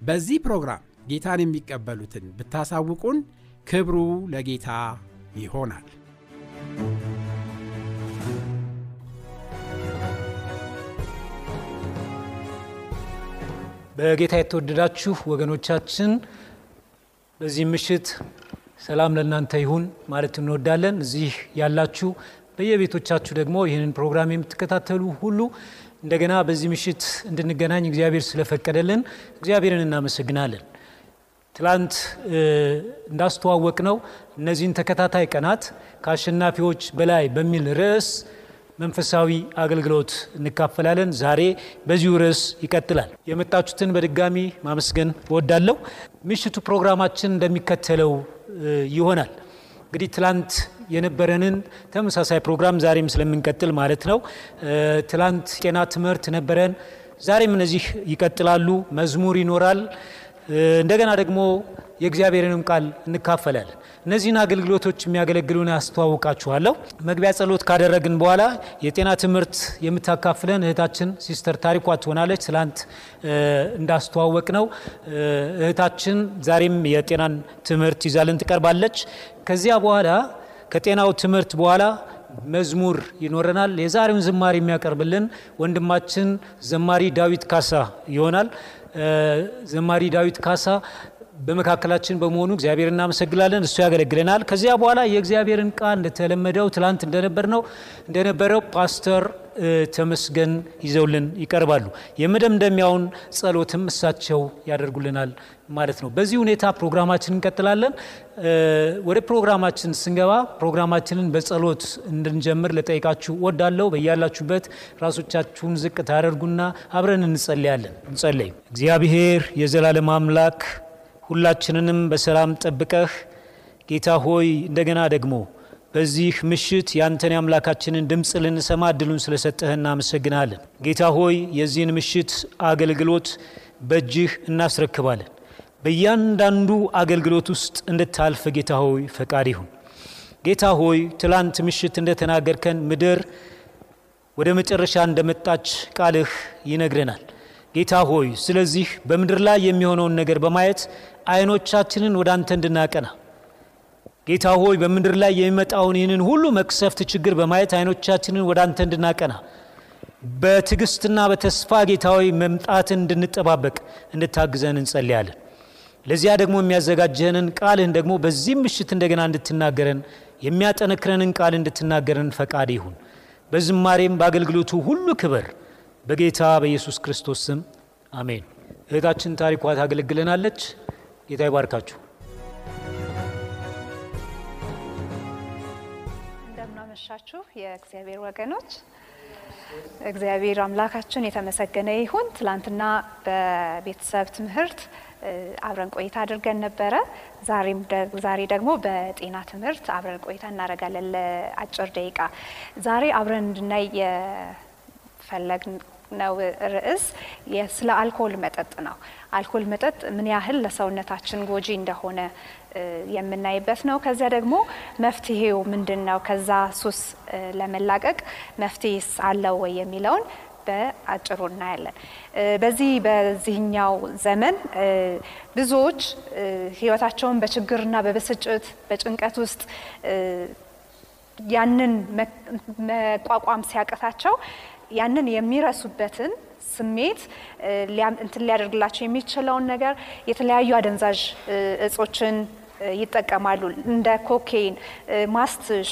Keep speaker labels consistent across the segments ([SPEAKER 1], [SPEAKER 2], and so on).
[SPEAKER 1] በዚህ ፕሮግራም ጌታን የሚቀበሉትን ብታሳውቁን ክብሩ ለጌታ ይሆናል።
[SPEAKER 2] በጌታ የተወደዳችሁ ወገኖቻችን በዚህ ምሽት ሰላም ለእናንተ ይሁን ማለት እንወዳለን። እዚህ ያላችሁ በየቤቶቻችሁ ደግሞ ይህንን ፕሮግራም የምትከታተሉ ሁሉ እንደገና በዚህ ምሽት እንድንገናኝ እግዚአብሔር ስለፈቀደልን እግዚአብሔርን እናመሰግናለን። ትላንት እንዳስተዋወቅ ነው እነዚህን ተከታታይ ቀናት ከአሸናፊዎች በላይ በሚል ርዕስ መንፈሳዊ አገልግሎት እንካፈላለን። ዛሬ በዚሁ ርዕስ ይቀጥላል። የመጣችሁትን በድጋሚ ማመስገን እወዳለሁ። ምሽቱ ፕሮግራማችን እንደሚከተለው ይሆናል። እንግዲህ ትላንት የነበረንን ተመሳሳይ ፕሮግራም ዛሬም ስለምንቀጥል ማለት ነው። ትላንት ጤና ትምህርት ነበረን። ዛሬም እነዚህ ይቀጥላሉ። መዝሙር ይኖራል። እንደገና ደግሞ የእግዚአብሔርንም ቃል እንካፈላለን። እነዚህን አገልግሎቶች የሚያገለግሉን ያስተዋውቃችኋለሁ። መግቢያ ጸሎት ካደረግን በኋላ የጤና ትምህርት የምታካፍለን እህታችን ሲስተር ታሪኳ ትሆናለች። ትላንት እንዳስተዋወቅነው እህታችን ዛሬም የጤናን ትምህርት ይዛልን ትቀርባለች። ከዚያ በኋላ ከጤናው ትምህርት በኋላ መዝሙር ይኖረናል። የዛሬውን ዝማሬ የሚያቀርብልን ወንድማችን ዘማሪ ዳዊት ካሳ ይሆናል። ዘማሪ ዳዊት ካሳ በመካከላችን በመሆኑ እግዚአብሔር እናመሰግናለን። እሱ ያገለግለናል። ከዚያ በኋላ የእግዚአብሔርን ቃል እንደተለመደው ትላንት እንደነበር ነው እንደነበረው ፓስተር ተመስገን ይዘውልን ይቀርባሉ። የመደምደሚያውን ጸሎትም እሳቸው ያደርጉልናል ማለት ነው። በዚህ ሁኔታ ፕሮግራማችን እንቀጥላለን። ወደ ፕሮግራማችን ስንገባ ፕሮግራማችንን በጸሎት እንድንጀምር ልጠይቃችሁ ወዳለው በያላችሁበት ራሶቻችሁን ዝቅ ታደርጉና አብረን እንጸልያለን። እንጸለይ። እግዚአብሔር የዘላለም አምላክ ሁላችንንም በሰላም ጠብቀህ ጌታ ሆይ እንደገና ደግሞ በዚህ ምሽት ያንተን የአምላካችንን ድምፅ ልንሰማ እድሉን ስለሰጠህ እናመሰግናለን። ጌታ ሆይ የዚህን ምሽት አገልግሎት በእጅህ እናስረክባለን። በእያንዳንዱ አገልግሎት ውስጥ እንድታልፍ ጌታ ሆይ ፈቃድ ይሁን። ጌታ ሆይ ትላንት ምሽት እንደተናገርከን ምድር ወደ መጨረሻ እንደመጣች ቃልህ ይነግረናል። ጌታ ሆይ ስለዚህ በምድር ላይ የሚሆነውን ነገር በማየት አይኖቻችንን ወደ አንተ እንድናቀና ጌታ ሆይ በምድር ላይ የሚመጣውን ይህንን ሁሉ መቅሰፍት ችግር በማየት አይኖቻችንን ወደ አንተ እንድናቀና በትዕግስትና በተስፋ ጌታ ሆይ መምጣትን እንድንጠባበቅ እንድታግዘን እንጸልያለን። ለዚያ ደግሞ የሚያዘጋጀንን ቃልህን ደግሞ በዚህም ምሽት እንደገና እንድትናገረን የሚያጠነክረንን ቃል እንድትናገረን ፈቃድ ይሁን። በዝማሬም በአገልግሎቱ ሁሉ ክብር በጌታ በኢየሱስ ክርስቶስ ስም አሜን። እህታችን ታሪኳ ታገለግለናለች። ጌታ ይባርካችሁ።
[SPEAKER 3] እንደምናመሻችሁ የእግዚአብሔር ወገኖች፣ እግዚአብሔር አምላካችን የተመሰገነ ይሁን። ትላንትና በቤተሰብ ትምህርት አብረን ቆይታ አድርገን ነበረ። ዛሬ ደግሞ በጤና ትምህርት አብረን ቆይታ እናደርጋለን ለአጭር ደቂቃ። ዛሬ አብረን እንድናይ የፈለግን ነው ርዕስ ስለ አልኮል መጠጥ ነው። አልኮል መጠጥ ምን ያህል ለሰውነታችን ጎጂ እንደሆነ የምናይበት ነው። ከዚያ ደግሞ መፍትሄው ምንድን ነው? ከዛ ሱስ ለመላቀቅ መፍትሄስ አለው ወይ የሚለውን በአጭሩ እናያለን። በዚህ በዚህኛው ዘመን ብዙዎች ሕይወታቸውን በችግርና በብስጭት በጭንቀት ውስጥ ያንን መቋቋም ሲያቅታቸው ያንን የሚረሱበትን ስሜት እንትን ሊያደርግላቸው የሚችለውን ነገር የተለያዩ አደንዛዥ እጾችን ይጠቀማሉ። እንደ ኮኬይን፣ ማስትሽ፣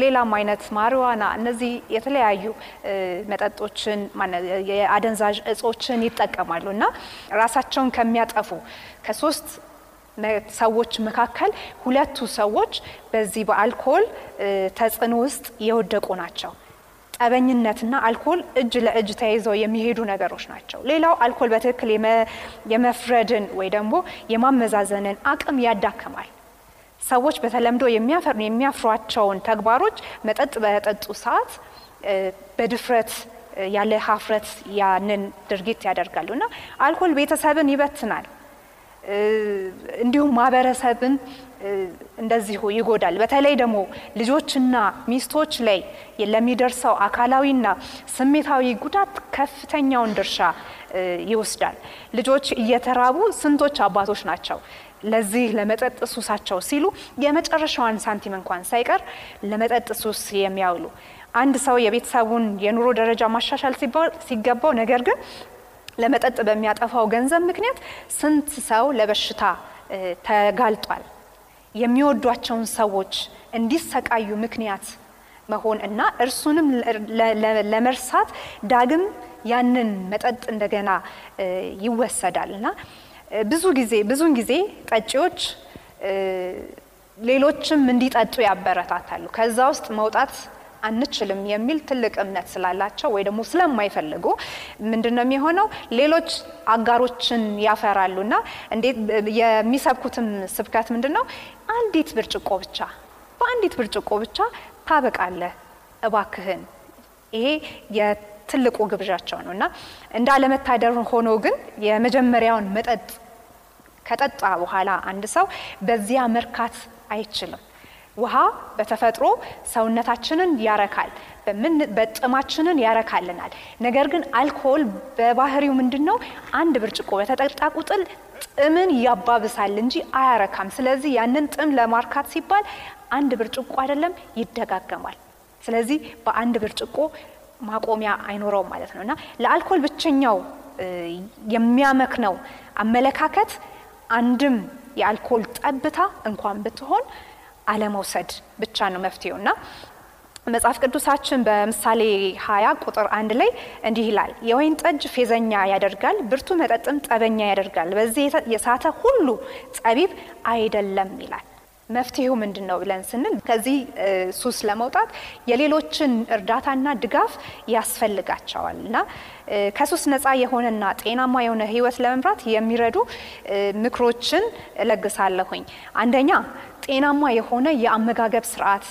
[SPEAKER 3] ሌላም አይነት ማሪዋና፣ እነዚህ የተለያዩ መጠጦችን የአደንዛዥ እጾችን ይጠቀማሉ እና ራሳቸውን ከሚያጠፉ ከሶስት ሰዎች መካከል ሁለቱ ሰዎች በዚህ በአልኮል ተጽዕኖ ውስጥ የወደቁ ናቸው። ጠበኝነትና አልኮል እጅ ለእጅ ተያይዘው የሚሄዱ ነገሮች ናቸው። ሌላው አልኮል በትክክል የመፍረድን ወይ ደግሞ የማመዛዘንን አቅም ያዳክማል። ሰዎች በተለምዶ የሚያፍሯቸውን ተግባሮች መጠጥ በጠጡ ሰዓት በድፍረት ያለ ሀፍረት ያንን ድርጊት ያደርጋሉ እና አልኮል ቤተሰብን ይበትናል። እንዲሁም ማህበረሰብን እንደዚሁ ይጎዳል። በተለይ ደግሞ ልጆችና ሚስቶች ላይ ለሚደርሰው አካላዊና ስሜታዊ ጉዳት ከፍተኛውን ድርሻ ይወስዳል። ልጆች እየተራቡ ስንቶች አባቶች ናቸው ለዚህ ለመጠጥ ሱሳቸው ሲሉ የመጨረሻዋን ሳንቲም እንኳን ሳይቀር ለመጠጥ ሱስ የሚያውሉ አንድ ሰው የቤተሰቡን የኑሮ ደረጃ ማሻሻል ሲገባው ነገር ግን ለመጠጥ በሚያጠፋው ገንዘብ ምክንያት ስንት ሰው ለበሽታ ተጋልጧል። የሚወዷቸውን ሰዎች እንዲሰቃዩ ምክንያት መሆን እና እርሱንም ለመርሳት ዳግም ያንን መጠጥ እንደገና ይወሰዳል እና ብዙ ጊዜ ብዙውን ጊዜ ጠጪዎች ሌሎችም እንዲጠጡ ያበረታታሉ። ከዛ ውስጥ መውጣት አንችልም የሚል ትልቅ እምነት ስላላቸው ወይ ደግሞ ስለማይፈልጉ ምንድን ነው የሚሆነው? ሌሎች አጋሮችን ያፈራሉ እና እንዴት የሚሰብኩትም ስብከት ምንድን ነው? አንዲት ብርጭቆ ብቻ በአንዲት ብርጭቆ ብቻ ታበቃለህ እባክህን። ይሄ የትልቁ ግብዣቸው ነው እና እንደ አለመታደር ሆኖ ግን የመጀመሪያውን መጠጥ ከጠጣ በኋላ አንድ ሰው በዚያ መርካት አይችልም። ውሃ በተፈጥሮ ሰውነታችንን ያረካል፣ በጥማችንን ያረካልናል። ነገር ግን አልኮል በባህሪው ምንድን ነው? አንድ ብርጭቆ በተጠጣ ቁጥር ጥምን ያባብሳል እንጂ አያረካም። ስለዚህ ያንን ጥም ለማርካት ሲባል አንድ ብርጭቆ አይደለም ይደጋገማል። ስለዚህ በአንድ ብርጭቆ ማቆሚያ አይኖረውም ማለት ነው እና ለአልኮል ብቸኛው የሚያመክነው አመለካከት አንድም የአልኮል ጠብታ እንኳን ብትሆን አለመውሰድ ብቻ ነው መፍትሄው እና መጽሐፍ ቅዱሳችን በምሳሌ ሀያ ቁጥር አንድ ላይ እንዲህ ይላል፣ የወይን ጠጅ ፌዘኛ ያደርጋል፣ ብርቱ መጠጥም ጠበኛ ያደርጋል፣ በዚህ የሳተ ሁሉ ጠቢብ አይደለም ይላል። መፍትሄው ምንድን ነው ብለን ስንል ከዚህ ሱስ ለመውጣት የሌሎችን እርዳታና ድጋፍ ያስፈልጋቸዋል እና ከሱስ ነፃ የሆነና ጤናማ የሆነ ሕይወት ለመምራት የሚረዱ ምክሮችን እለግሳለሁኝ። አንደኛ ጤናማ የሆነ የአመጋገብ ስርዓት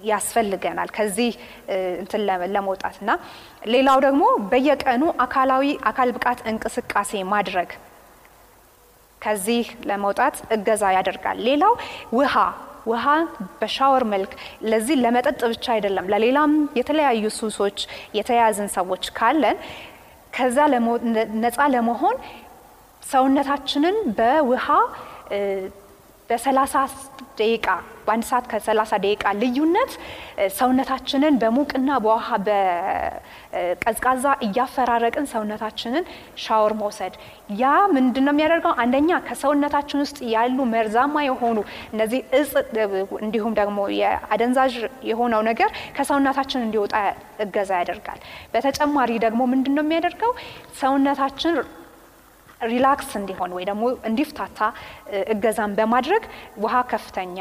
[SPEAKER 3] ያስፈልገናል ከዚህ እንትን ለመውጣት እና ሌላው ደግሞ በየቀኑ አካላዊ አካል ብቃት እንቅስቃሴ ማድረግ ከዚህ ለመውጣት እገዛ ያደርጋል። ሌላው ውሃ ውሃ በሻወር መልክ ለዚህ ለመጠጥ ብቻ አይደለም፣ ለሌላም የተለያዩ ሱሶች የተያዝን ሰዎች ካለን ከዛ ነፃ ለመሆን ሰውነታችንን በውሃ በሰላሳ ደቂቃ በአንድ ሰዓት ከሰላሳ ደቂቃ ልዩነት ሰውነታችንን በሙቅና በውሃ በቀዝቃዛ እያፈራረቅን ሰውነታችንን ሻወር መውሰድ ያ ምንድን ነው የሚያደርገው? አንደኛ ከሰውነታችን ውስጥ ያሉ መርዛማ የሆኑ እነዚህ እጽ እንዲሁም ደግሞ የአደንዛዥ የሆነው ነገር ከሰውነታችን እንዲወጣ እገዛ ያደርጋል። በተጨማሪ ደግሞ ምንድን ነው የሚያደርገው ሰውነታችን ሪላክስ እንዲሆን ወይ ደግሞ እንዲፍታታ እገዛን በማድረግ ውሃ ከፍተኛ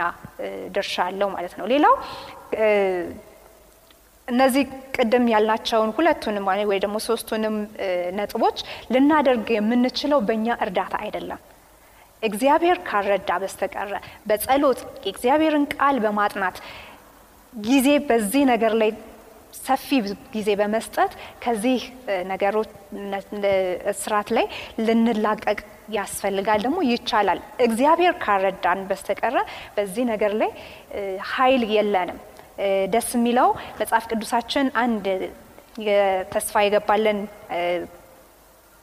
[SPEAKER 3] ድርሻ አለው ማለት ነው። ሌላው እነዚህ ቅድም ያልናቸውን ሁለቱንም ወይ ደግሞ ሶስቱንም ነጥቦች ልናደርግ የምንችለው በእኛ እርዳታ አይደለም። እግዚአብሔር ካረዳ በስተቀረ በጸሎት የእግዚአብሔርን ቃል በማጥናት ጊዜ በዚህ ነገር ላይ ሰፊ ጊዜ በመስጠት ከዚህ ነገሮች እስራት ላይ ልንላቀቅ ያስፈልጋል። ደግሞ ይቻላል። እግዚአብሔር ካረዳን በስተቀረ በዚህ ነገር ላይ ኃይል የለንም። ደስ የሚለው መጽሐፍ ቅዱሳችን አንድ ተስፋ የገባለን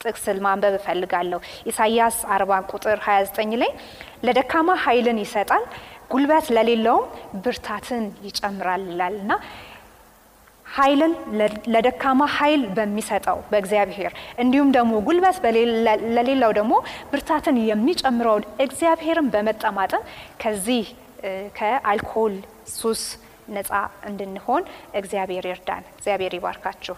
[SPEAKER 3] ጥቅስ ማንበብ እፈልጋለሁ። ኢሳይያስ 40 ቁጥር 29 ላይ ለደካማ ኃይልን ይሰጣል፣ ጉልበት ለሌለውም ብርታትን ይጨምራል ይላል እና ኃይልን ለደካማ ኃይል በሚሰጠው በእግዚአብሔር እንዲሁም ደግሞ ጉልበት ለሌለው ደግሞ ብርታትን የሚጨምረውን እግዚአብሔርን በመጠማጠን ከዚህ ከአልኮል ሱስ ነፃ እንድንሆን እግዚአብሔር ይርዳን። እግዚአብሔር ይባርካችሁ።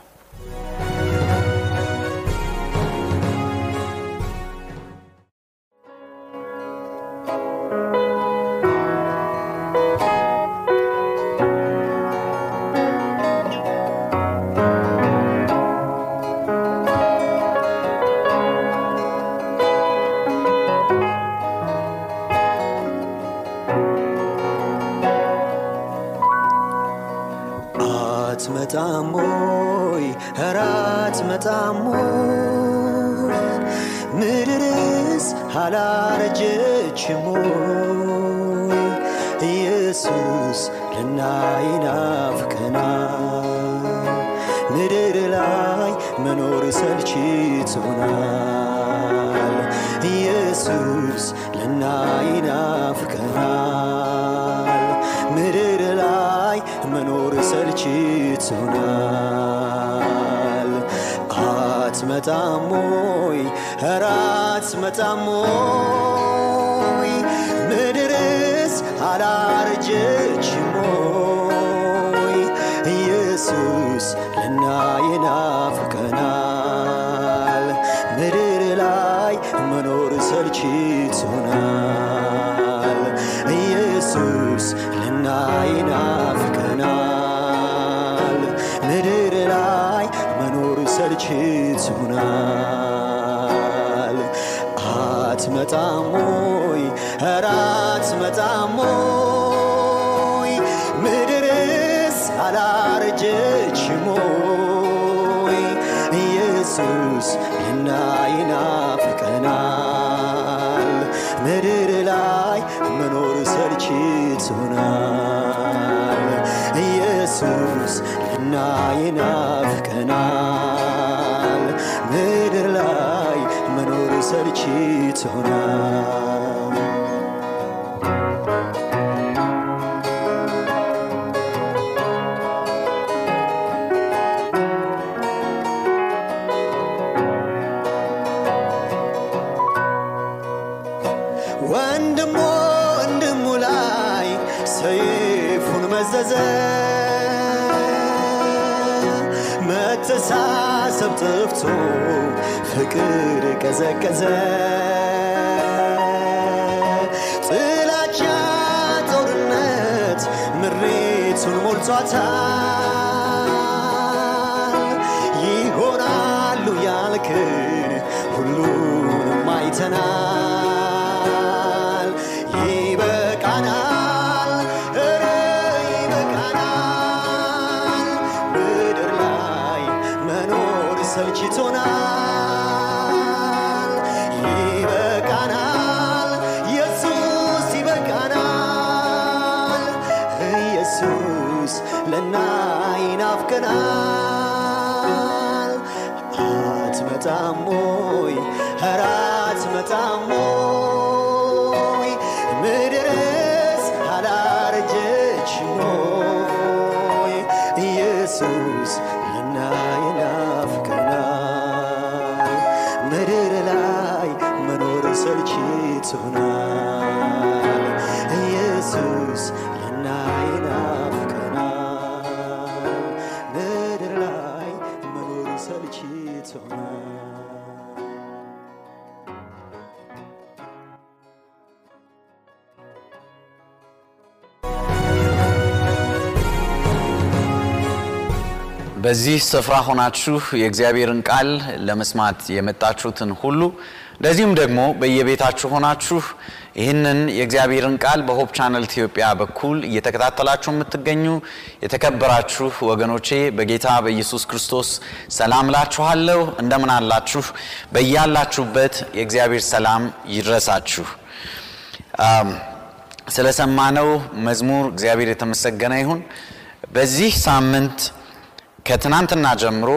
[SPEAKER 4] አትመጣሞይ ኧረ አትመጣሞይ ምድርስ አላረጀችሞይ ኢየሱስ ልናይ ናፍቀናል ምድር ላይ መኖር ሰልችቶናል ኢየሱስ ልናይ ናፍቀናል ምድር ላይ መኖር ሰልችቶናል አትመጣሞይ ኧረ አትመጣሞይ ምድርስ አላረጀችሞይ ኢየሱስ ልናይ ናፍቀናል ምድር ላይ መኖር ሰልችቶናል ኢየሱስ ልናይ ናፍቀናል ሰልችቶናል ወንድሞ ወንድሙ ላይ ሰይፉን መዘዘ መተሳሰብ ጠፍቶ ፍቅር ቀዘቀዘ ምሬቱን ሞልቷታል። ይሆናሉ ያልክን ሁሉንም አይተናል ናፍቀናል አትመጣሞይ ኧረ አትመጣሞይ ምድርስ አላረጀችሞይ ኢየሱስ
[SPEAKER 5] በዚህ ስፍራ ሆናችሁ የእግዚአብሔርን ቃል ለመስማት የመጣችሁትን ሁሉ እንደዚሁም ደግሞ በየቤታችሁ ሆናችሁ ይህንን የእግዚአብሔርን ቃል በ Hope Channel ኢትዮጵያ በኩል እየተከታተላችሁ የምትገኙ የተከበራችሁ ወገኖቼ በጌታ በኢየሱስ ክርስቶስ ሰላም ላችኋለሁ። እንደምን አላችሁ? በያላችሁበት የእግዚአብሔር ሰላም ይድረሳችሁ። ስለሰማነው መዝሙር እግዚአብሔር የተመሰገነ ይሁን። በዚህ ሳምንት ከትናንትና ጀምሮ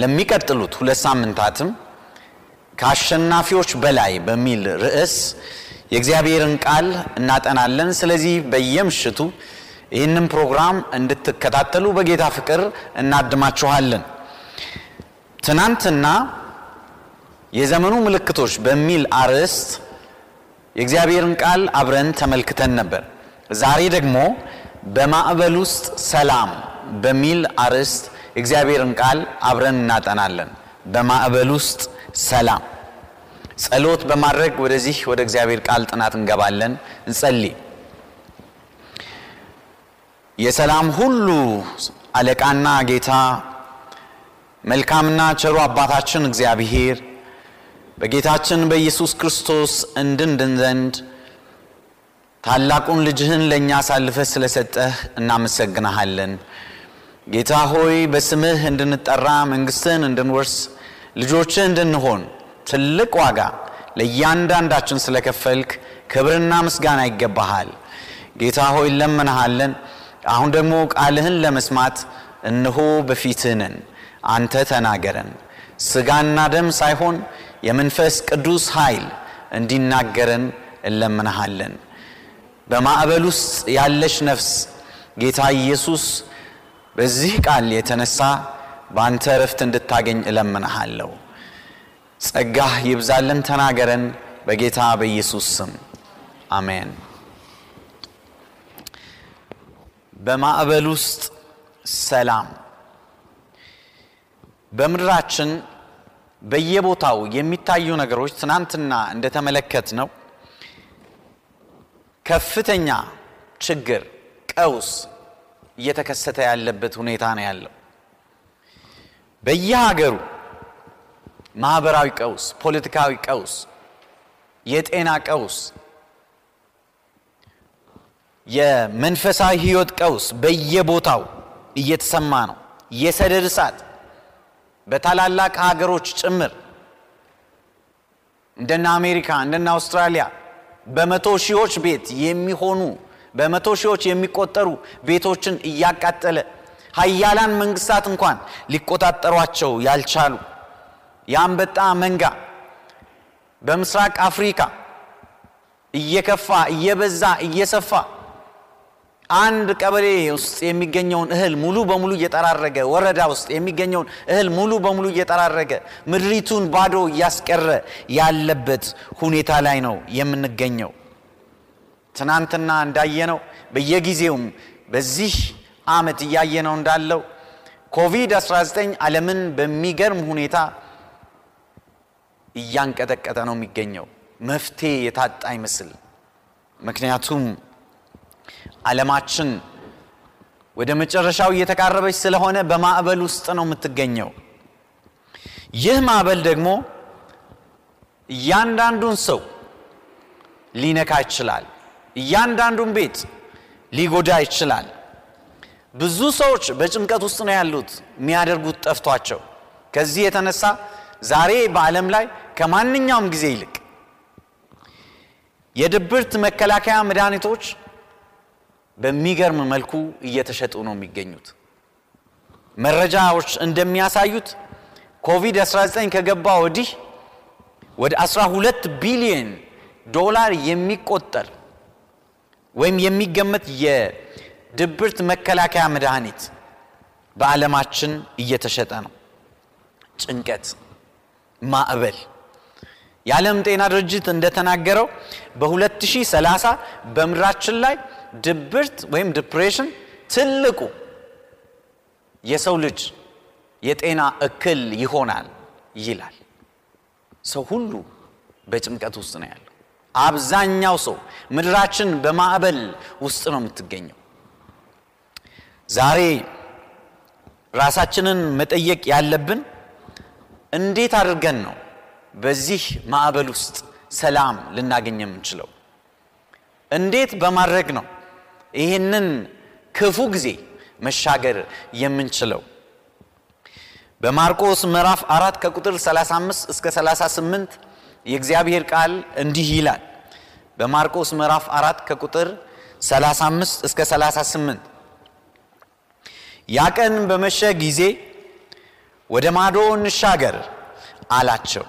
[SPEAKER 5] ለሚቀጥሉት ሁለት ሳምንታትም ከአሸናፊዎች በላይ በሚል ርዕስ የእግዚአብሔርን ቃል እናጠናለን። ስለዚህ በየምሽቱ ይህንን ፕሮግራም እንድትከታተሉ በጌታ ፍቅር እናድማችኋለን። ትናንትና የዘመኑ ምልክቶች በሚል አርዕስት የእግዚአብሔርን ቃል አብረን ተመልክተን ነበር። ዛሬ ደግሞ በማዕበል ውስጥ ሰላም በሚል አርዕስት የእግዚአብሔርን ቃል አብረን እናጠናለን። በማዕበል ውስጥ ሰላም። ጸሎት በማድረግ ወደዚህ ወደ እግዚአብሔር ቃል ጥናት እንገባለን። እንጸልይ። የሰላም ሁሉ አለቃና ጌታ መልካምና ቸሩ አባታችን እግዚአብሔር በጌታችን በኢየሱስ ክርስቶስ እንድንድን ዘንድ ታላቁን ልጅህን ለእኛ አሳልፈህ ስለሰጠህ እናመሰግናሃለን። ጌታ ሆይ በስምህ እንድንጠራ መንግሥትህን እንድንወርስ ልጆችህ እንድንሆን ትልቅ ዋጋ ለእያንዳንዳችን ስለከፈልክ ክብርና ምስጋና ይገባሃል። ጌታ ሆይ እንለምንሃለን። አሁን ደግሞ ቃልህን ለመስማት እንሆ በፊትህ አንተ ተናገረን። ሥጋና ደም ሳይሆን የመንፈስ ቅዱስ ኃይል እንዲናገረን እንለምንሃለን። በማዕበል ውስጥ ያለች ነፍስ ጌታ ኢየሱስ በዚህ ቃል የተነሳ በአንተ እረፍት እንድታገኝ እለምንሃለሁ። ጸጋህ ይብዛልን። ተናገረን። በጌታ በኢየሱስ ስም አሜን። በማዕበል ውስጥ ሰላም። በምድራችን በየቦታው የሚታዩ ነገሮች ትናንትና እንደተመለከት ነው ከፍተኛ ችግር፣ ቀውስ እየተከሰተ ያለበት ሁኔታ ነው ያለው። በየሀገሩ ማህበራዊ ቀውስ፣ ፖለቲካዊ ቀውስ፣ የጤና ቀውስ፣ የመንፈሳዊ ህይወት ቀውስ በየቦታው እየተሰማ ነው። የሰደድ እሳት በታላላቅ ሀገሮች ጭምር እንደነ አሜሪካ እንደነ አውስትራሊያ በመቶ ሺዎች ቤት የሚሆኑ በመቶ ሺዎች የሚቆጠሩ ቤቶችን እያቃጠለ ሀያላን መንግስታት እንኳን ሊቆጣጠሯቸው ያልቻሉ የአንበጣ መንጋ በምስራቅ አፍሪካ እየከፋ እየበዛ እየሰፋ አንድ ቀበሌ ውስጥ የሚገኘውን እህል ሙሉ በሙሉ እየጠራረገ ወረዳ ውስጥ የሚገኘውን እህል ሙሉ በሙሉ እየጠራረገ ምድሪቱን ባዶ እያስቀረ ያለበት ሁኔታ ላይ ነው የምንገኘው። ትናንትና እንዳየነው በየጊዜውም በዚህ ዓመት እያየነው እንዳለው ኮቪድ-19 ዓለምን በሚገርም ሁኔታ እያንቀጠቀጠ ነው የሚገኘው። መፍትሄ የታጣ አይመስል። ምክንያቱም ዓለማችን ወደ መጨረሻው እየተቃረበች ስለሆነ በማዕበል ውስጥ ነው የምትገኘው። ይህ ማዕበል ደግሞ እያንዳንዱን ሰው ሊነካ ይችላል። እያንዳንዱን ቤት ሊጎዳ ይችላል። ብዙ ሰዎች በጭንቀት ውስጥ ነው ያሉት፣ የሚያደርጉት ጠፍቷቸው። ከዚህ የተነሳ ዛሬ በዓለም ላይ ከማንኛውም ጊዜ ይልቅ የድብርት መከላከያ መድኃኒቶች በሚገርም መልኩ እየተሸጡ ነው የሚገኙት። መረጃዎች እንደሚያሳዩት ኮቪድ-19 ከገባ ወዲህ ወደ 12 ቢሊዮን ዶላር የሚቆጠር ወይም የሚገመት የድብርት መከላከያ መድኃኒት በዓለማችን እየተሸጠ ነው። ጭንቀት፣ ማዕበል የዓለም ጤና ድርጅት እንደተናገረው በ2030 በምድራችን ላይ ድብርት ወይም ዲፕሬሽን ትልቁ የሰው ልጅ የጤና እክል ይሆናል ይላል። ሰው ሁሉ በጭንቀት ውስጥ ነው ያለው። አብዛኛው ሰው ምድራችን በማዕበል ውስጥ ነው የምትገኘው። ዛሬ ራሳችንን መጠየቅ ያለብን እንዴት አድርገን ነው በዚህ ማዕበል ውስጥ ሰላም ልናገኝ የምንችለው? እንዴት በማድረግ ነው ይህንን ክፉ ጊዜ መሻገር የምንችለው? በማርቆስ ምዕራፍ አራት ከቁጥር 35 እስከ 38 የእግዚአብሔር ቃል እንዲህ ይላል። በማርቆስ ምዕራፍ አራት ከቁጥር 35 እስከ 38 ያ ቀን በመሸ ጊዜ ወደ ማዶ እንሻገር አላቸው።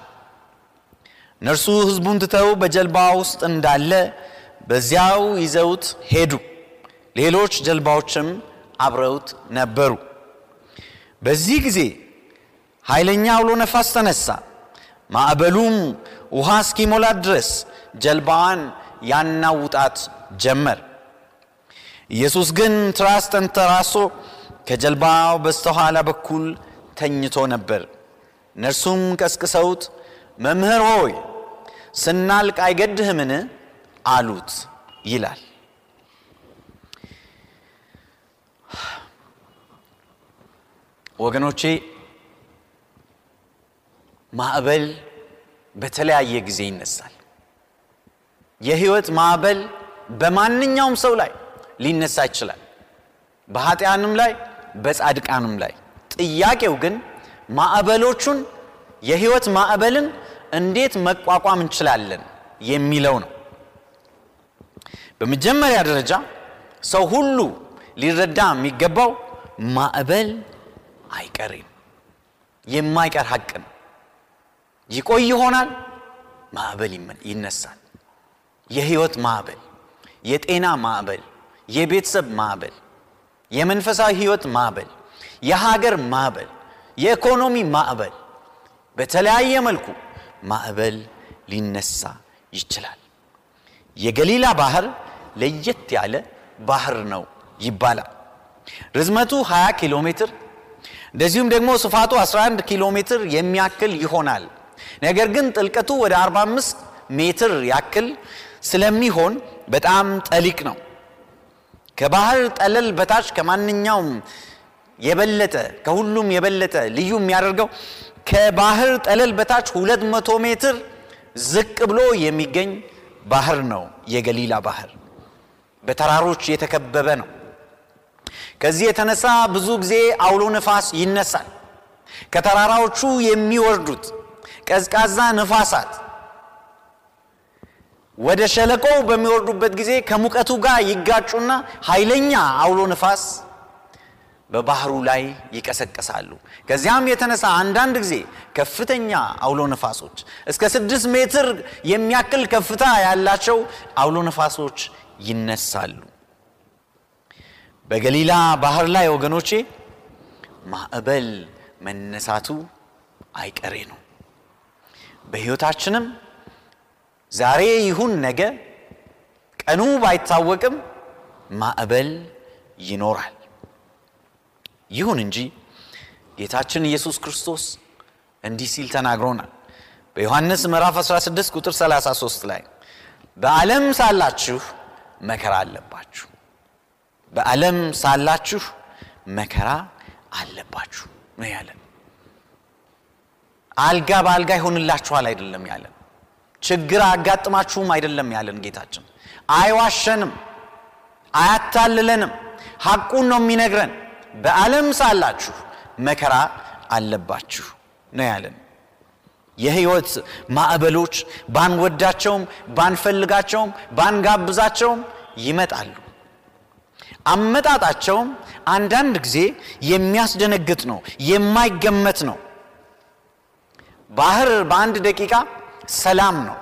[SPEAKER 5] እነርሱ ሕዝቡን ትተው በጀልባ ውስጥ እንዳለ በዚያው ይዘውት ሄዱ። ሌሎች ጀልባዎችም አብረውት ነበሩ። በዚህ ጊዜ ኃይለኛ አውሎ ነፋስ ተነሳ። ማዕበሉም ውሃ እስኪሞላት ድረስ ጀልባዋን ያናውጣት ጀመር። ኢየሱስ ግን ትራስ ተንተራሶ ከጀልባው በስተኋላ በኩል ተኝቶ ነበር። እነርሱም ቀስቅሰውት መምህር ሆይ ስናልቅ አይገድህምን አሉት ይላል። ወገኖቼ ማዕበል በተለያየ ጊዜ ይነሳል። የህይወት ማዕበል በማንኛውም ሰው ላይ ሊነሳ ይችላል። በኃጢአንም ላይ በጻድቃንም ላይ። ጥያቄው ግን ማዕበሎቹን የህይወት ማዕበልን እንዴት መቋቋም እንችላለን የሚለው ነው። በመጀመሪያ ደረጃ ሰው ሁሉ ሊረዳ የሚገባው ማዕበል አይቀሬም፣ የማይቀር ሀቅ ነው። ይቆይ ይሆናል፣ ማዕበል ይነሳል። የህይወት ማዕበል፣ የጤና ማዕበል፣ የቤተሰብ ማዕበል፣ የመንፈሳዊ ህይወት ማዕበል፣ የሀገር ማዕበል፣ የኢኮኖሚ ማዕበል፣ በተለያየ መልኩ ማዕበል ሊነሳ ይችላል። የገሊላ ባህር ለየት ያለ ባህር ነው ይባላል። ርዝመቱ 20 ኪሎ ሜትር እንደዚሁም ደግሞ ስፋቱ 11 ኪሎ ሜትር የሚያክል ይሆናል። ነገር ግን ጥልቀቱ ወደ 45 ሜትር ያክል ስለሚሆን በጣም ጠሊቅ ነው። ከባህር ጠለል በታች ከማንኛውም የበለጠ ከሁሉም የበለጠ ልዩ የሚያደርገው ከባህር ጠለል በታች 200 ሜትር ዝቅ ብሎ የሚገኝ ባህር ነው። የገሊላ ባህር በተራሮች የተከበበ ነው። ከዚህ የተነሳ ብዙ ጊዜ አውሎ ነፋስ ይነሳል። ከተራራዎቹ የሚወርዱት ቀዝቃዛ ነፋሳት ወደ ሸለቆው በሚወርዱበት ጊዜ ከሙቀቱ ጋር ይጋጩና ኃይለኛ አውሎ ነፋስ በባህሩ ላይ ይቀሰቀሳሉ። ከዚያም የተነሳ አንዳንድ ጊዜ ከፍተኛ አውሎ ነፋሶች እስከ ስድስት ሜትር የሚያክል ከፍታ ያላቸው አውሎ ነፋሶች ይነሳሉ። በገሊላ ባህር ላይ ወገኖቼ ማዕበል መነሳቱ አይቀሬ ነው። በሕይወታችንም ዛሬ ይሁን ነገ ቀኑ ባይታወቅም ማዕበል ይኖራል። ይሁን እንጂ ጌታችን ኢየሱስ ክርስቶስ እንዲህ ሲል ተናግሮናል። በዮሐንስ ምዕራፍ 16 ቁጥር 33 ላይ በዓለም ሳላችሁ መከራ አለባችሁ፣ በዓለም ሳላችሁ መከራ አለባችሁ ነው ያለን። አልጋ በአልጋ ይሆንላችኋል አይደለም ያለን። ችግር አጋጥማችሁም አይደለም ያለን ጌታችን። አይዋሸንም፣ አያታልለንም፣ ሐቁን ነው የሚነግረን። በዓለም ሳላችሁ መከራ አለባችሁ ነው ያለን። የህይወት ማዕበሎች ባንወዳቸውም ባንፈልጋቸውም ባንጋብዛቸውም ይመጣሉ። አመጣጣቸውም አንዳንድ ጊዜ የሚያስደነግጥ ነው፣ የማይገመት ነው። ባህር በአንድ ደቂቃ ሰላም ነው።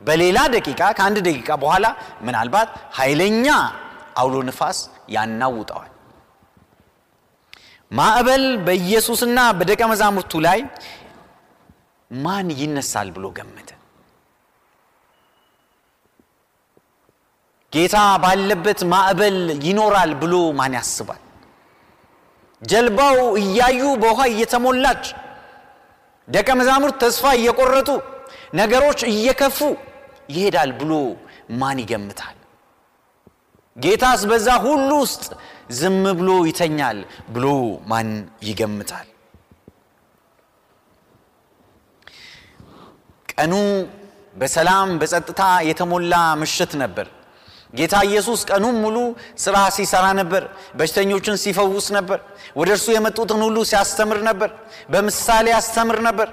[SPEAKER 5] በሌላ ደቂቃ ከአንድ ደቂቃ በኋላ ምናልባት ኃይለኛ አውሎ ንፋስ ያናውጠዋል። ማዕበል በኢየሱስና በደቀ መዛሙርቱ ላይ ማን ይነሳል ብሎ ገመተ? ጌታ ባለበት ማዕበል ይኖራል ብሎ ማን ያስባል? ጀልባው እያዩ በውሃ እየተሞላች ደቀ መዛሙርት ተስፋ እየቆረጡ ነገሮች እየከፉ ይሄዳል ብሎ ማን ይገምታል? ጌታስ በዛ ሁሉ ውስጥ ዝም ብሎ ይተኛል ብሎ ማን ይገምታል? ቀኑ በሰላም በጸጥታ የተሞላ ምሽት ነበር። ጌታ ኢየሱስ ቀኑን ሙሉ ስራ ሲሰራ ነበር። በሽተኞችን ሲፈውስ ነበር። ወደ እርሱ የመጡትን ሁሉ ሲያስተምር ነበር። በምሳሌ ያስተምር ነበር።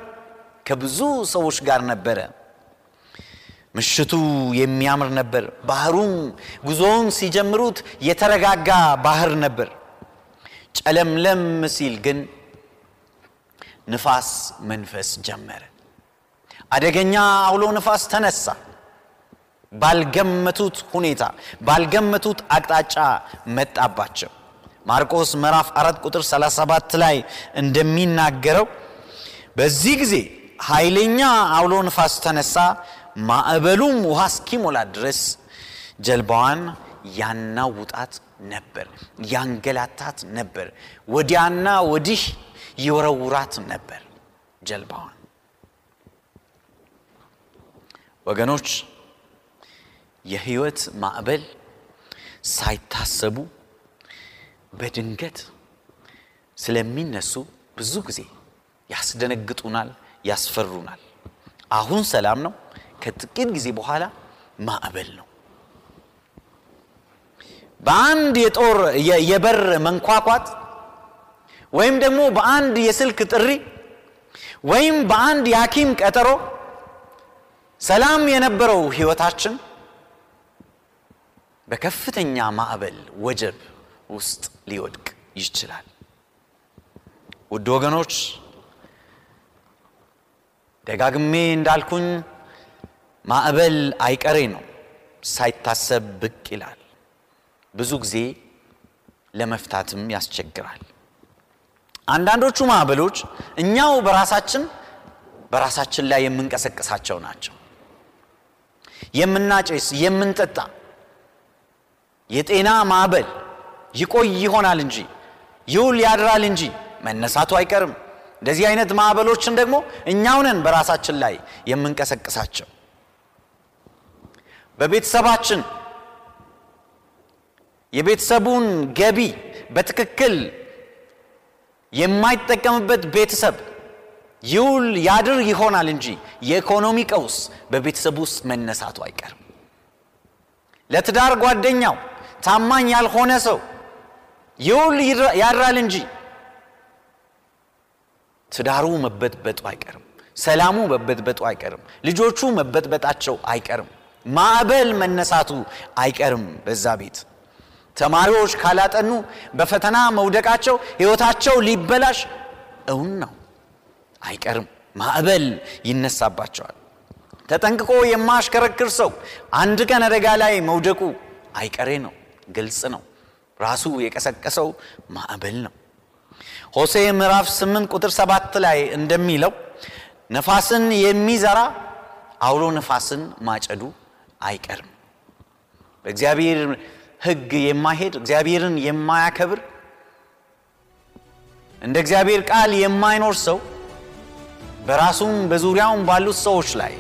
[SPEAKER 5] ከብዙ ሰዎች ጋር ነበረ። ምሽቱ የሚያምር ነበር። ባህሩም ጉዞውን ሲጀምሩት የተረጋጋ ባህር ነበር። ጨለምለም ሲል ግን ንፋስ መንፈስ ጀመረ። አደገኛ አውሎ ንፋስ ተነሳ። ባልገመቱት ሁኔታ ባልገመቱት አቅጣጫ መጣባቸው። ማርቆስ ምዕራፍ 4 ቁጥር 37 ላይ እንደሚናገረው በዚህ ጊዜ ኃይለኛ አውሎ ንፋስ ተነሳ፣ ማዕበሉም ውሃ እስኪሞላ ድረስ ጀልባዋን ያናውጣት ነበር፣ ያንገላታት ነበር፣ ወዲያና ወዲህ ይወረውራት ነበር ጀልባዋን። ወገኖች የህይወት ማዕበል ሳይታሰቡ በድንገት ስለሚነሱ ብዙ ጊዜ ያስደነግጡናል፣ ያስፈሩናል። አሁን ሰላም ነው፣ ከጥቂት ጊዜ በኋላ ማዕበል ነው። በአንድ የጦር የበር መንኳኳት ወይም ደግሞ በአንድ የስልክ ጥሪ ወይም በአንድ የሐኪም ቀጠሮ ሰላም የነበረው ህይወታችን በከፍተኛ ማዕበል ወጀብ ውስጥ ሊወድቅ ይችላል። ውድ ወገኖች ደጋግሜ እንዳልኩኝ ማዕበል አይቀሬ ነው፣ ሳይታሰብ ብቅ ይላል። ብዙ ጊዜ ለመፍታትም ያስቸግራል። አንዳንዶቹ ማዕበሎች እኛው በራሳችን በራሳችን ላይ የምንቀሰቅሳቸው ናቸው። የምናጨስ፣ የምንጠጣ የጤና ማዕበል ይቆይ ይሆናል እንጂ ይውል ያድራል እንጂ መነሳቱ አይቀርም። እንደዚህ አይነት ማዕበሎችን ደግሞ እኛው ነን በራሳችን ላይ የምንቀሰቅሳቸው። በቤተሰባችን የቤተሰቡን ገቢ በትክክል የማይጠቀምበት ቤተሰብ ይውል ያድር ይሆናል እንጂ የኢኮኖሚ ቀውስ በቤተሰቡ ውስጥ መነሳቱ አይቀርም። ለትዳር ጓደኛው ታማኝ ያልሆነ ሰው ይውል ያድራል እንጂ ትዳሩ መበጥበጡ አይቀርም። ሰላሙ መበጥበጡ አይቀርም። ልጆቹ መበጥበጣቸው አይቀርም። ማዕበል መነሳቱ አይቀርም በዛ ቤት። ተማሪዎች ካላጠኑ በፈተና መውደቃቸው ሕይወታቸው ሊበላሽ እውን ነው፣ አይቀርም። ማዕበል ይነሳባቸዋል። ተጠንቅቆ የማያሽከረክር ሰው አንድ ቀን አደጋ ላይ መውደቁ አይቀሬ ነው፣ ግልጽ ነው። ራሱ የቀሰቀሰው ማዕበል ነው። ሆሴ ምዕራፍ 8 ቁጥር 7 ላይ እንደሚለው ነፋስን የሚዘራ አውሎ ነፋስን ማጨዱ አይቀርም። በእግዚአብሔር ሕግ የማይሄድ እግዚአብሔርን የማያከብር እንደ እግዚአብሔር ቃል የማይኖር ሰው በራሱም በዙሪያውም ባሉት ሰዎች ላይ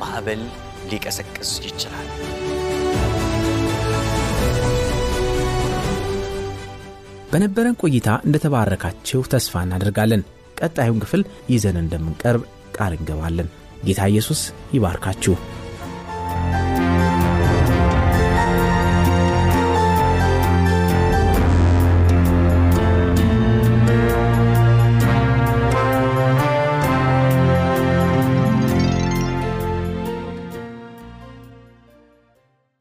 [SPEAKER 5] ማዕበል ሊቀሰቅስ ይችላል።
[SPEAKER 6] በነበረን ቆይታ እንደተባረካችሁ ተስፋ እናደርጋለን። ቀጣዩን ክፍል ይዘን እንደምንቀርብ ቃል እንገባለን። ጌታ ኢየሱስ ይባርካችሁ።